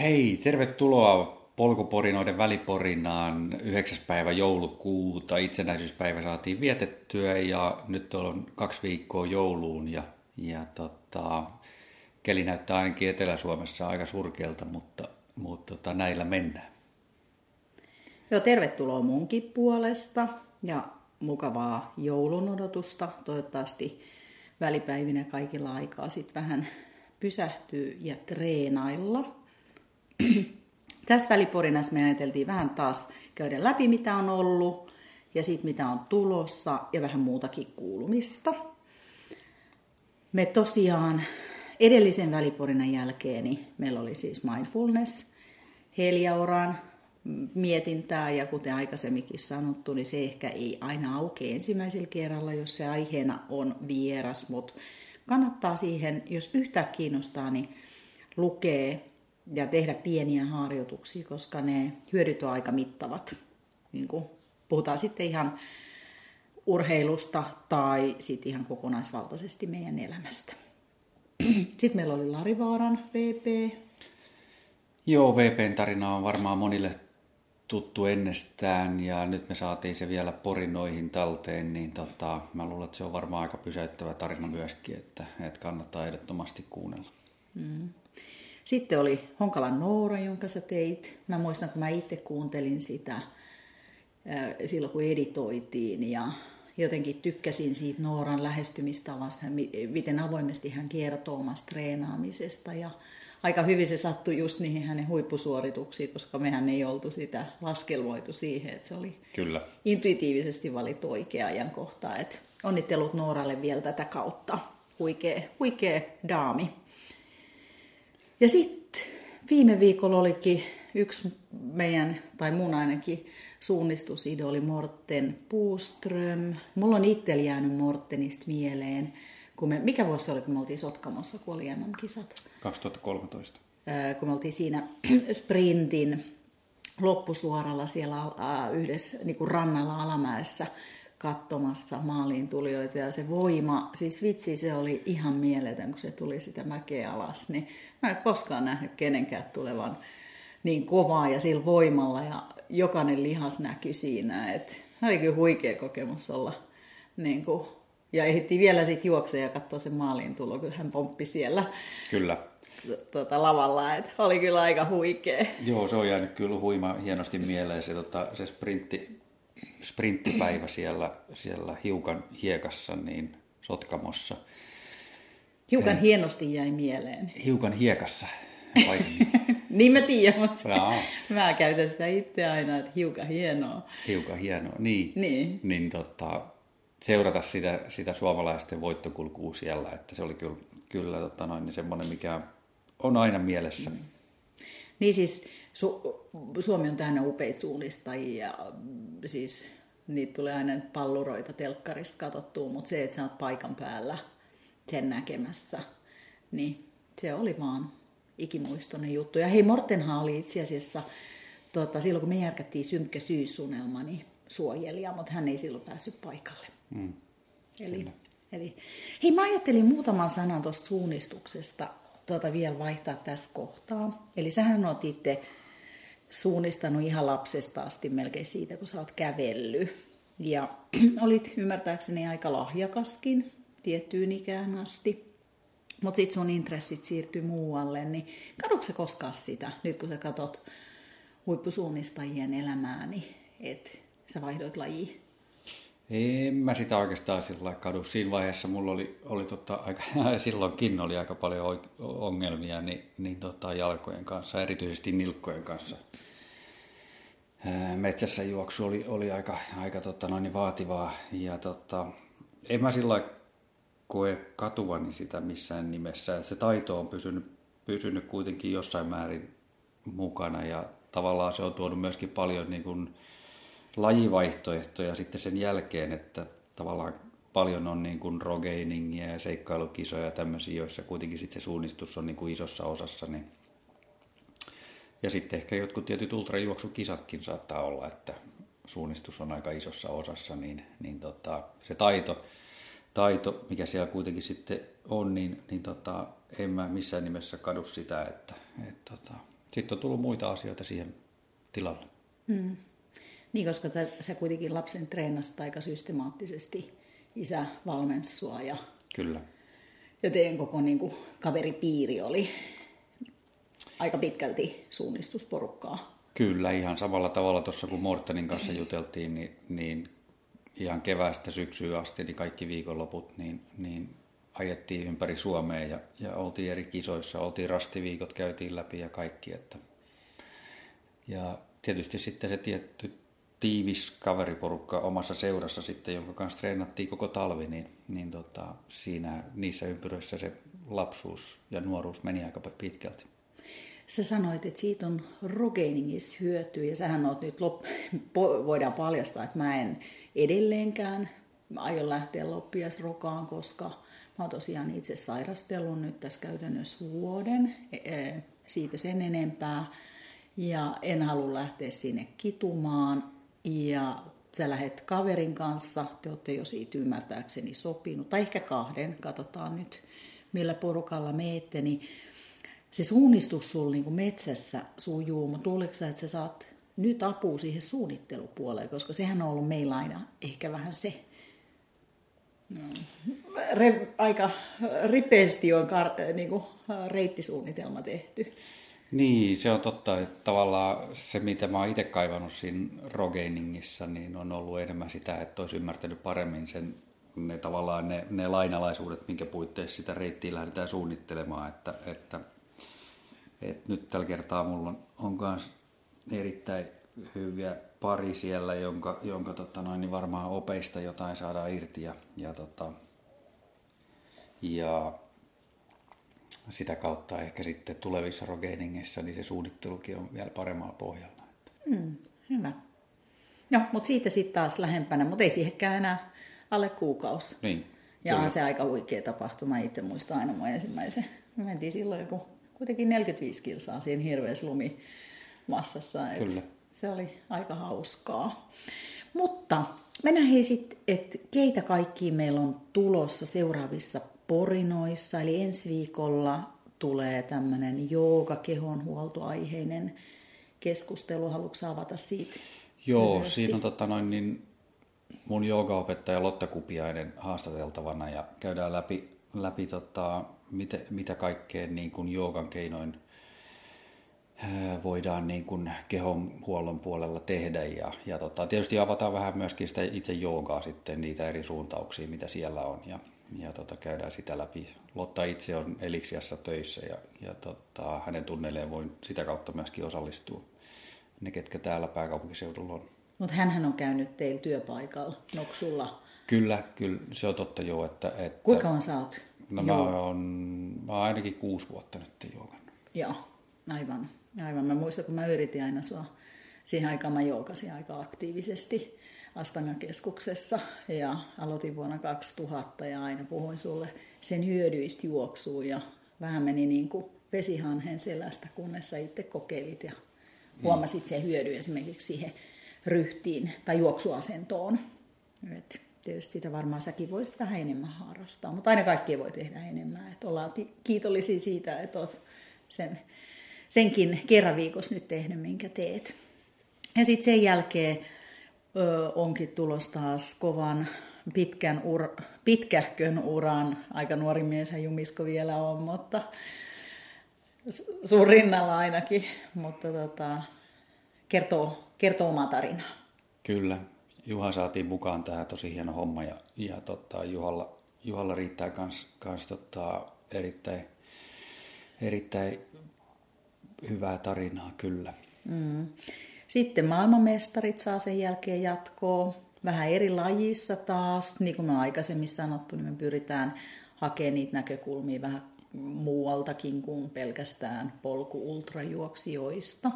Hei, tervetuloa polkuporinoiden väliporinaan 9. päivä joulukuuta. Itsenäisyyspäivä saatiin vietettyä ja nyt on kaksi viikkoa jouluun ja, ja tota, keli näyttää ainakin Etelä-Suomessa aika surkealta, mutta, mutta tota, näillä mennään. Joo, tervetuloa munkin puolesta ja mukavaa joulun odotusta. Toivottavasti välipäivinä kaikilla aikaa sitten vähän pysähtyy ja treenailla. Tässä väliporinassa me ajateltiin vähän taas käydä läpi, mitä on ollut ja sitten mitä on tulossa ja vähän muutakin kuulumista. Me tosiaan edellisen väliporinan jälkeen niin meillä oli siis mindfulness, Heliauraan mietintää ja kuten aikaisemminkin sanottu, niin se ehkä ei aina auke ensimmäisellä kerralla, jos se aiheena on vieras, mutta kannattaa siihen, jos yhtään kiinnostaa, niin lukee ja tehdä pieniä harjoituksia, koska ne hyödyt on aika mittavat. Niin kuin puhutaan sitten ihan urheilusta tai sitten ihan kokonaisvaltaisesti meidän elämästä. Sitten meillä oli Larivaaran VP. Joo, VPn tarina on varmaan monille tuttu ennestään ja nyt me saatiin se vielä porinoihin talteen, niin tota, mä luulen, että se on varmaan aika pysäyttävä tarina myöskin, että, että kannattaa ehdottomasti kuunnella. Mm. Sitten oli Honkalan Noora, jonka sä teit. Mä muistan, kun mä itse kuuntelin sitä silloin, kun editoitiin ja jotenkin tykkäsin siitä Nooran lähestymistavasta, miten avoimesti hän kertoo omasta treenaamisesta ja aika hyvin se sattui just niihin hänen huippusuorituksiin, koska mehän ei oltu sitä laskelmoitu siihen, että se oli Kyllä. intuitiivisesti valittu oikea ajankohta. Et onnittelut Nooralle vielä tätä kautta. Huikea, huikea daami. Ja sitten viime viikolla olikin yksi meidän, tai mun ainakin, suunnistusidoli Morten Puuström. Mulla on itsellä jäänyt Mortenista mieleen, kun me, mikä vuosi oli, kun me oltiin Sotkamossa, kun oli MM-kisat? 2013. kun me oltiin siinä sprintin loppusuoralla siellä yhdessä niin kuin rannalla alamäessä katsomassa maaliin tulijoita ja se voima, siis vitsi se oli ihan mieletön, kun se tuli sitä mäkeä alas, niin mä en koskaan nähnyt kenenkään tulevan niin kovaa ja sillä voimalla ja jokainen lihas näkyi siinä, että oli kyllä huikea kokemus olla niin kuin, ja ehti vielä sitten juoksea ja katsoa sen maaliin tulo, kun hän pomppi siellä. Kyllä. Tuota, lavalla, että oli kyllä aika huikea. Joo, se on jäänyt kyllä huima hienosti mieleen se, tota, se sprintti, sprinttipäivä siellä, siellä hiukan hiekassa, niin Sotkamossa. Hiukan He, hienosti jäi mieleen. Hiukan hiekassa. Niin mä tiedän, mutta no. mä käytän sitä itse aina, että hiukan hienoa. Hiukan hienoa, niin. Niin. niin tota, seurata sitä, sitä suomalaisten voittokulkua siellä, että se oli kyllä, kyllä tota noin, niin semmoinen, mikä on aina mielessä. Mm. Niin siis Su- Suomi on täynnä upeita suunnistajia, siis niitä tulee aina palluroita telkkarista katsottua, mutta se, että sä oot paikan päällä sen näkemässä, niin se oli vaan ikimuistoinen juttu. Ja hei, Mortenhan oli itse asiassa, tuota, silloin kun me järkättiin synkkä syysuunnelma, niin suojelija, mutta hän ei silloin päässyt paikalle. Mm. Eli, eli, hei, mä ajattelin muutaman sanan tuosta suunnistuksesta tuota vielä vaihtaa tässä kohtaa. Eli sähän oot itse suunnistanut ihan lapsesta asti melkein siitä, kun sä oot kävellyt. Ja olit ymmärtääkseni aika lahjakaskin tiettyyn ikään asti. Mutta sitten sun intressit siirtyi muualle, niin kadukse koskaan sitä, nyt kun sä katot huippusuunnistajien elämää, niin että sä vaihdoit lajiin? En mä sitä oikeastaan sillä kadu. Siinä vaiheessa mulla oli, oli tota, aika, silloinkin oli aika paljon ongelmia niin, niin tota, jalkojen kanssa, erityisesti nilkkojen kanssa. Metsässä juoksu oli, oli aika, aika tota, noin vaativaa ja tota, en mä sillä koe katuvani sitä missään nimessä. Se taito on pysynyt, pysynyt kuitenkin jossain määrin mukana ja tavallaan se on tuonut myöskin paljon niin kuin, lajivaihtoehtoja sitten sen jälkeen, että tavallaan paljon on niin kuin rogeiningia ja seikkailukisoja ja tämmöisiä, joissa kuitenkin sitten se suunnistus on niin kuin isossa osassa. Niin... Ja sitten ehkä jotkut tietyt ultrajuoksukisatkin saattaa olla, että suunnistus on aika isossa osassa, niin, niin tota, se taito, taito, mikä siellä kuitenkin sitten on, niin, niin tota, en mä missään nimessä kadu sitä, että et tota, sitten on tullut muita asioita siihen tilalle. Mm. Niin, koska tä, sä kuitenkin lapsen treenasit aika systemaattisesti. Isä valmensi sua ja, Kyllä. ja teidän koko niin kuin, kaveripiiri oli aika pitkälti suunnistusporukkaa. Kyllä, ihan samalla tavalla tuossa kun Mortenin kanssa juteltiin, niin, niin ihan keväästä syksyyn asti, niin kaikki viikonloput, niin, niin ajettiin ympäri Suomea ja, ja oltiin eri kisoissa, oltiin rastiviikot, käytiin läpi ja kaikki. Että. Ja tietysti sitten se tietty tiivis kaveriporukka omassa seurassa sitten, jonka kanssa treenattiin koko talvi, niin, niin tota, siinä niissä ympyröissä se lapsuus ja nuoruus meni aika pitkälti. Sä sanoit, että siitä on Rogainingissa hyötyä ja sähän oot nyt, lop... voidaan paljastaa, että mä en edelleenkään aion lähteä loppiasrokaan, koska mä oon tosiaan itse sairastellut nyt tässä käytännössä vuoden, e, e, siitä sen enempää. Ja en halua lähteä sinne kitumaan. Ja sä lähet kaverin kanssa, te olette jo siitä ymmärtääkseni sopinut, tai ehkä kahden, katsotaan nyt millä porukalla meette, niin se suunnistus sulla niin metsässä sujuu, mutta luuletko että sä saat nyt apua siihen suunnittelupuoleen, koska sehän on ollut meillä aina ehkä vähän se. No. Re, aika ripeästi on kar, niin kuin, reittisuunnitelma tehty. Niin, se on totta, että tavallaan se, mitä mä oon itse kaivannut siinä Rogainingissa, niin on ollut enemmän sitä, että olisi ymmärtänyt paremmin sen, ne tavallaan ne, ne lainalaisuudet, minkä puitteissa sitä reittiä lähdetään suunnittelemaan, että, että, että nyt tällä kertaa mulla on, on myös erittäin hyviä pari siellä, jonka, jonka tota noin, niin varmaan opeista jotain saadaan irti ja, ja, tota, ja sitä kautta ehkä sitten tulevissa rogeiningissa niin se suunnittelukin on vielä paremmalla pohjalla. Mm, hyvä. No, mutta siitä sitten taas lähempänä, mutta ei siihenkään enää alle kuukausi. Niin, ja kyllä. on se aika huikea tapahtuma. Itse muistan aina mun ensimmäisen. Me mentiin silloin joku kuitenkin 45 kilsaa siinä hirveässä lumimassassa. Et kyllä. Se oli aika hauskaa. Mutta mennään hei sitten, että keitä kaikki meillä on tulossa seuraavissa porinoissa. Eli ensi viikolla tulee tämmöinen jooga kehonhuoltoaiheinen keskustelu. Haluatko avata siitä? Joo, lyhyesti? siinä on tota noin, niin mun joogaopettaja Lotta Kupiainen haastateltavana ja käydään läpi, läpi tota, mitä, mitä kaikkea niin kuin joogan keinoin voidaan niin kuin kehonhuollon puolella tehdä. Ja, ja tota, tietysti avataan vähän myöskin sitä itse joogaa sitten, niitä eri suuntauksia, mitä siellä on. Ja, ja tota, käydään sitä läpi. Lotta itse on Eliksiassa töissä ja, ja tota, hänen tunnelleen voi sitä kautta myöskin osallistua. Ne, ketkä täällä pääkaupunkiseudulla on. Mutta hän on käynyt teillä työpaikalla Noksulla. Kyllä, kyllä, se on totta joo. Että, että, Kuinka on saat? No mä oon, mä oon ainakin kuusi vuotta nyt joogannut. Joo, aivan. Aivan. Mä muistan, kun mä yritin aina sua, siihen aikaan mä joogasin aika aktiivisesti Astanga-keskuksessa ja aloitin vuonna 2000 ja aina puhuin sulle sen hyödyistä juoksuun ja vähän meni niin kuin vesihanhen selästä, kunnes sä itse kokeilit ja huomasit sen hyödy esimerkiksi siihen ryhtiin tai juoksuasentoon. Et tietysti sitä varmaan säkin voisit vähän enemmän harrastaa, mutta aina kaikki voi tehdä enemmän. Et ollaan kiitollisia siitä, että olet sen senkin kerran viikossa nyt tehnyt, minkä teet. Ja sitten sen jälkeen ö, onkin tulos taas kovan pitkän ur, pitkähkön uran. Aika nuori mies Jumisko vielä on, mutta sun rinnalla ainakin. Mutta tota, kertoo, kertoo omaa tarinaa. Kyllä. Juha saatiin mukaan tähän tosi hieno homma ja, ja tota, Juhalla, Juhalla riittää kans, kans tota, erittäin, erittäin hyvää tarinaa, kyllä. Mm. Sitten maailmanmestarit saa sen jälkeen jatkoa. Vähän eri lajissa taas. Niin kuin me aikaisemmin sanottu, niin me pyritään hakemaan niitä näkökulmia vähän muualtakin kuin pelkästään polku-ultrajuoksijoista.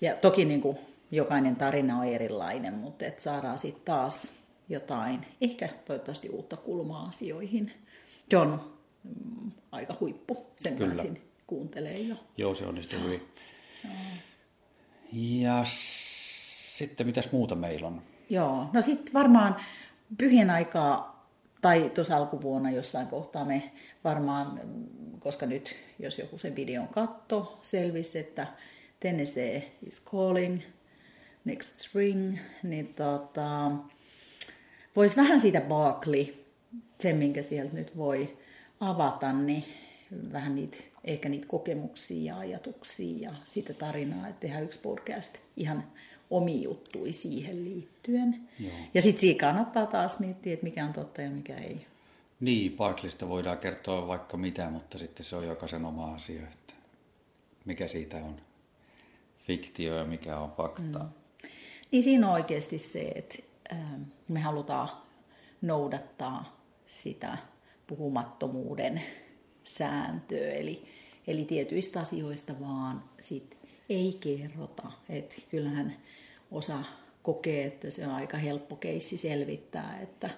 Ja toki niin kuin jokainen tarina on erilainen, mutta et saadaan sitten taas jotain, ehkä toivottavasti uutta kulmaa asioihin. John, mm, aika huippu, sen Kyllä. kuuntelee jo. Joo, se onnistui hyvin. Ja sitten mitäs muuta meillä on? Joo, no sitten varmaan pyhien aikaa tai tuossa alkuvuonna jossain kohtaa me varmaan koska nyt jos joku sen videon katto, selvisi, että Tennessee is calling, next spring, niin tota, voisi vähän siitä Barkley, sen minkä sieltä nyt voi avata, niin vähän niitä, ehkä niitä kokemuksia ja ajatuksia ja sitä tarinaa, että tehdään yksi podcast ihan omi juttui siihen liittyen. Joo. Ja sitten siinä kannattaa taas miettiä, että mikä on totta ja mikä ei. Niin, Barklista voidaan kertoa vaikka mitä, mutta sitten se on jokaisen oma asia, että mikä siitä on fiktio ja mikä on fakta. Mm. Niin siinä on oikeasti se, että ähm, me halutaan noudattaa sitä puhumattomuuden sääntöä, eli, eli tietyistä asioista vaan sit ei kerrota. Et kyllähän osa kokee, että se on aika helppo keissi selvittää, että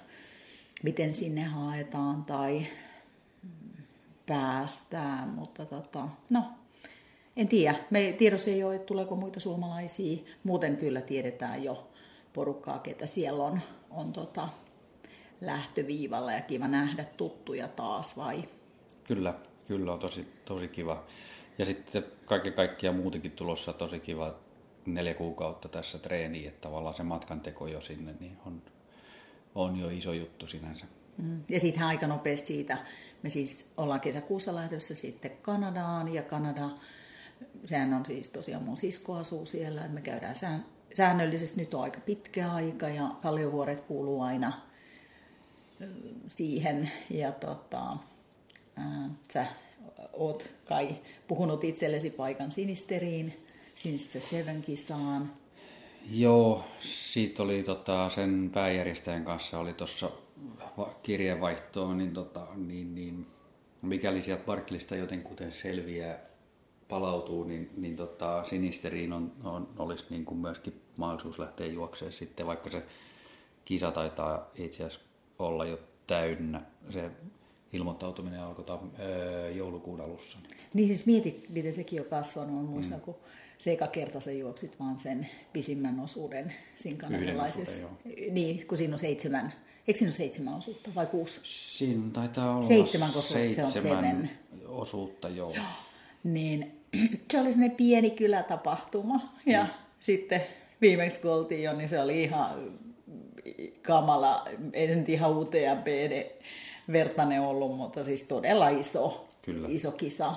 miten sinne haetaan tai päästään, mutta tota, no, en tiedä. Me tiedossa ei ole, että tuleeko muita suomalaisia. Muuten kyllä tiedetään jo porukkaa, ketä siellä on, on tota, lähtöviivalla ja kiva nähdä tuttuja taas vai? Kyllä, kyllä on tosi, tosi kiva. Ja sitten kaiken kaikkiaan muutenkin tulossa tosi kiva neljä kuukautta tässä treeniin, että tavallaan se matkan teko jo sinne niin on, on jo iso juttu sinänsä. Mm. Ja sitten aika nopeasti siitä, me siis ollaan kesäkuussa lähdössä sitten Kanadaan ja Kanada, sehän on siis tosiaan mun sisko asuu siellä, että me käydään sään, säännöllisesti, nyt on aika pitkä aika ja Kalliovuoret kuuluu aina siihen ja tota, ää, sä oot kai puhunut itsellesi paikan sinisteriin, sinistä Seven kisaan. Joo, siitä oli tota, sen pääjärjestäjän kanssa oli tuossa kirjeenvaihtoon, niin, tota, niin, niin mikäli sieltä Barklista jotenkuten selviää, palautuu, niin, niin tota, sinisteriin on, on, olisi niin kuin myöskin mahdollisuus lähteä juoksemaan sitten, vaikka se kisa taitaa itse asiassa olla jo täynnä. Se ilmoittautuminen alkoi öö, joulukuun alussa. Niin siis mieti, miten sekin on kasvanut. On muistan, mm. kun se eka kerta sä juoksit vaan sen pisimmän osuuden siinä kanadalaisessa. Niin, kun siinä on seitsemän. Eikö siinä ole seitsemän osuutta vai kuusi? Siinä taitaa olla seitsemän, koska seitsemän se on seven. osuutta, joo. joo. Niin se oli sellainen pieni kylätapahtuma. Ja mm. sitten viimeksi kun oltiin jo, niin se oli ihan kamala, ei nyt ihan UTMP vertainen ollut, mutta siis todella iso, Kyllä. iso kisa.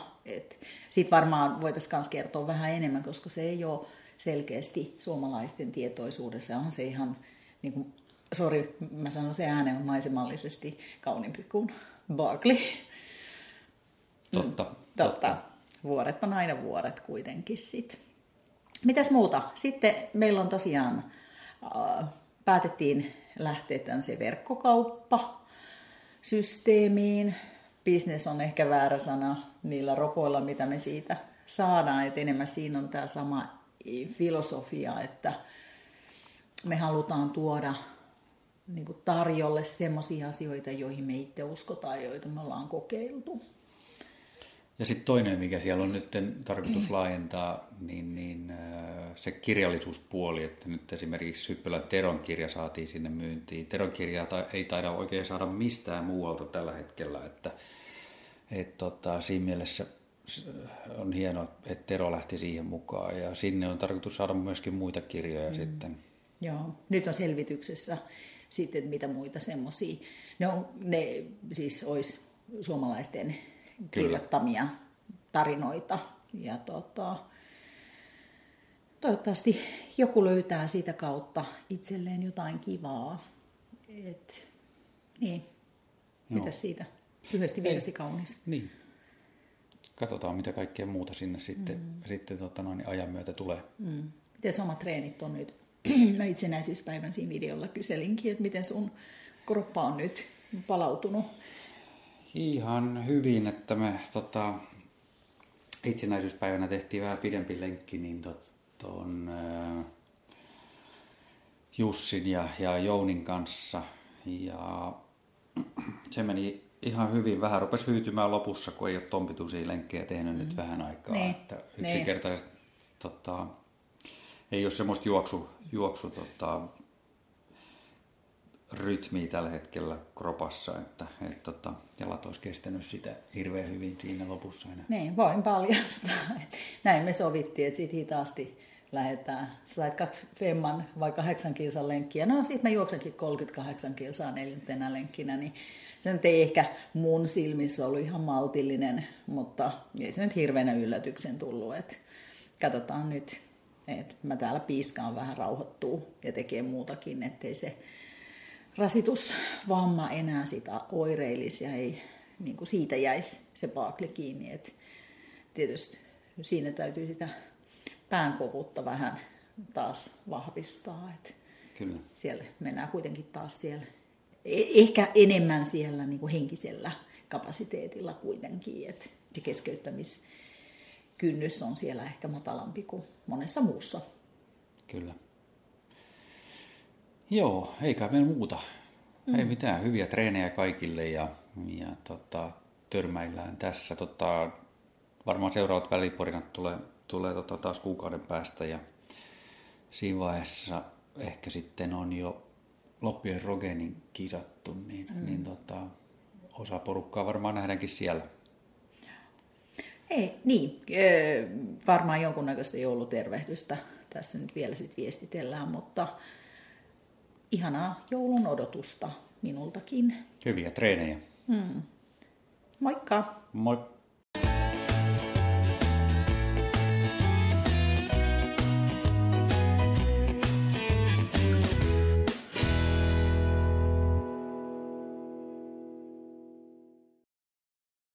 Sitten varmaan voitaisiin myös kertoa vähän enemmän, koska se ei ole selkeästi suomalaisten tietoisuudessa. Onhan se ihan, niin kuin, sorry, mä sanon se äänen on maisemallisesti kauniimpi kuin Barkley. Totta, mm, totta. totta. Vuoret on aina vuoret kuitenkin sitten. Mitäs muuta? Sitten meillä on tosiaan, äh, päätettiin lähteä tämmöiseen verkkokauppa systeemiin. Business on ehkä väärä sana niillä ropoilla, mitä me siitä saadaan. Et enemmän siinä on tämä sama filosofia, että me halutaan tuoda niin tarjolle semmoisia asioita, joihin me itse uskotaan, joita me ollaan kokeiltu. Ja sitten toinen, mikä siellä on nyt tarkoitus laajentaa, niin, niin se kirjallisuuspuoli, että nyt esimerkiksi Hyppylän Teron kirja saatiin sinne myyntiin. Teron kirjaa ei taida oikein saada mistään muualta tällä hetkellä, että et tota, siinä mielessä on hienoa, että Tero lähti siihen mukaan ja sinne on tarkoitus saada myöskin muita kirjoja mm. sitten. Joo, nyt on selvityksessä sitten, mitä muita semmoisia. Ne, on, ne siis olisi suomalaisten kirjoittamia Kyllä. tarinoita. Ja tota, toivottavasti joku löytää sitä kautta itselleen jotain kivaa. Et, niin, mitä siitä? Lyhyesti virsi kaunis. Niin. Katsotaan, mitä kaikkea muuta sinne sitten, mm. sitten tota noin, ajan myötä tulee. Mm. Miten omat treenit on nyt? Mä itsenäisyyspäivän siinä videolla kyselinkin, että miten sun kroppa on nyt palautunut Ihan hyvin, että me tota, itsenäisyyspäivänä tehtiin vähän pidempi lenkki, niin tuon äh, Jussin ja, ja Jounin kanssa. Ja se meni ihan hyvin. Vähän rupesi hyytymään lopussa, kun ei ole tompituisia lenkkejä tehnyt mm. nyt vähän aikaa. Niin. Että yksinkertaisesti tota, ei ole semmoista juoksu, juoksu tota, rytmiä tällä hetkellä kropassa, että et, tota, jalat olisi kestänyt sitä hirveän hyvin siinä lopussa enää. Niin, voin paljastaa. Näin me sovittiin, että sitten hitaasti lähdetään. Sait kaksi femman vai kahdeksan kilsan lenkkiä. No sitten mä juoksenkin 38 kilsaa neljäntenä lenkkinä, niin se nyt ei ehkä mun silmissä ollut ihan maltillinen, mutta ei se nyt hirveänä yllätyksen tullut. Että katsotaan nyt, että mä täällä piiskaan vähän rauhoittuu ja tekee muutakin, ettei se rasitusvamma enää sitä oireilisi ja ei niin kuin siitä jäisi se paakli kiinni. Et tietysti siinä täytyy sitä päänkovuutta vähän taas vahvistaa. Et Kyllä. Siellä mennään kuitenkin taas siellä, e- ehkä enemmän siellä niin kuin henkisellä kapasiteetilla kuitenkin, että se keskeyttämiskynnys on siellä ehkä matalampi kuin monessa muussa. Kyllä. Joo, eikä meillä muuta. Mm. Ei mitään, hyviä treenejä kaikille ja, ja tota, törmäillään tässä. Tota, varmaan seuraavat väliporinat tulee, tulee tota, taas kuukauden päästä ja siinä vaiheessa ehkä sitten on jo loppien Rogenin kisattu, niin, mm. niin tota, osa porukkaa varmaan nähdäänkin siellä. Ei, niin, varmaan jonkunnäköistä joulutervehdystä tässä nyt vielä sit viestitellään, mutta ihanaa joulun odotusta minultakin. Hyviä treenejä. Hmm. Moikka! Moi!